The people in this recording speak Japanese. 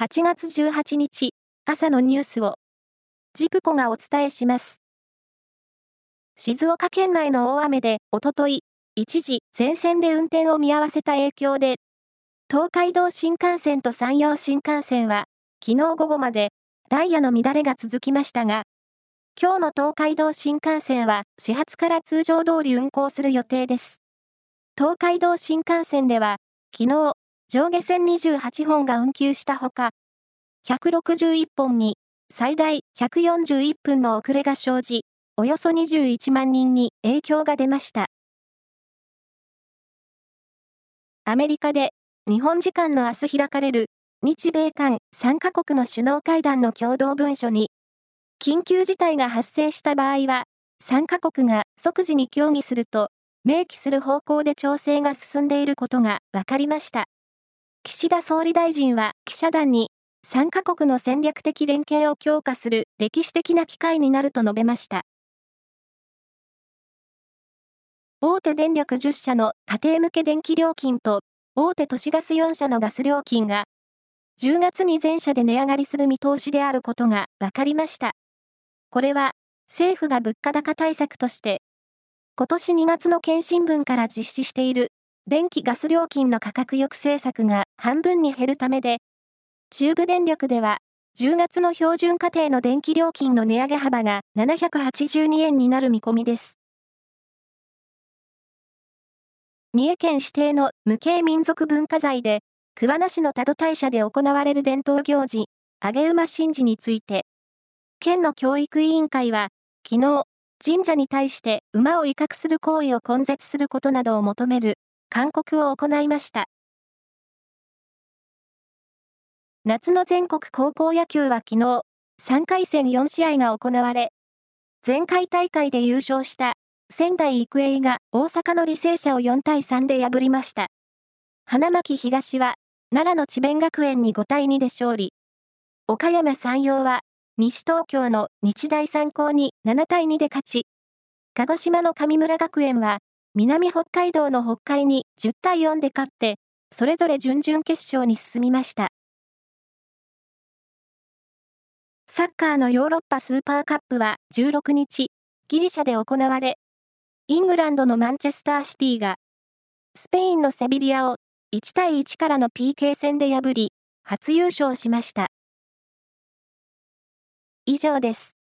8月18日朝のニュースをジプコがお伝えします。静岡県内の大雨でおととい、一時全線で運転を見合わせた影響で、東海道新幹線と山陽新幹線は昨日午後までダイヤの乱れが続きましたが、今日の東海道新幹線は始発から通常通り運行する予定です。東海道新幹線では、昨日、上下線28本が運休したほか、161本に最大141分の遅れが生じ、およそ21万人に影響が出ました。アメリカで日本時間の明日開かれる日米韓3カ国の首脳会談の共同文書に、緊急事態が発生した場合は、3カ国が即時に協議すると明記する方向で調整が進んでいることが分かりました。岸田総理大臣は記者団に3カ国の戦略的連携を強化する歴史的な機会になると述べました。大手電力10社の家庭向け電気料金と大手都市ガス4社のガス料金が10月に全社で値上がりする見通しであることが分かりました。これは政府が物価高対策として今年2月の検診分から実施している電気ガス料金の価格抑制策が半分に減るためで、中部電力では10月の標準家庭の電気料金の値上げ幅が782円になる見込みです。三重県指定の無形民族文化財で、桑名市の多度大社で行われる伝統行事、揚げ馬神事について、県の教育委員会は、昨日、神社に対して馬を威嚇する行為を根絶することなどを求める勧告を行いました。夏の全国高校野球は昨日、3回戦4試合が行われ、前回大会で優勝した仙台育英が大阪の履正社を4対3で破りました。花巻東は奈良の智弁学園に5対2で勝利。岡山山陽は西東京の日大三高に7対2で勝ち、鹿児島の神村学園は南北海道の北海に10対4で勝って、それぞれ準々決勝に進みました。サッカーのヨーロッパスーパーカップは16日、ギリシャで行われ、イングランドのマンチェスターシティが、スペインのセビリアを1対1からの PK 戦で破り、初優勝しました。以上です。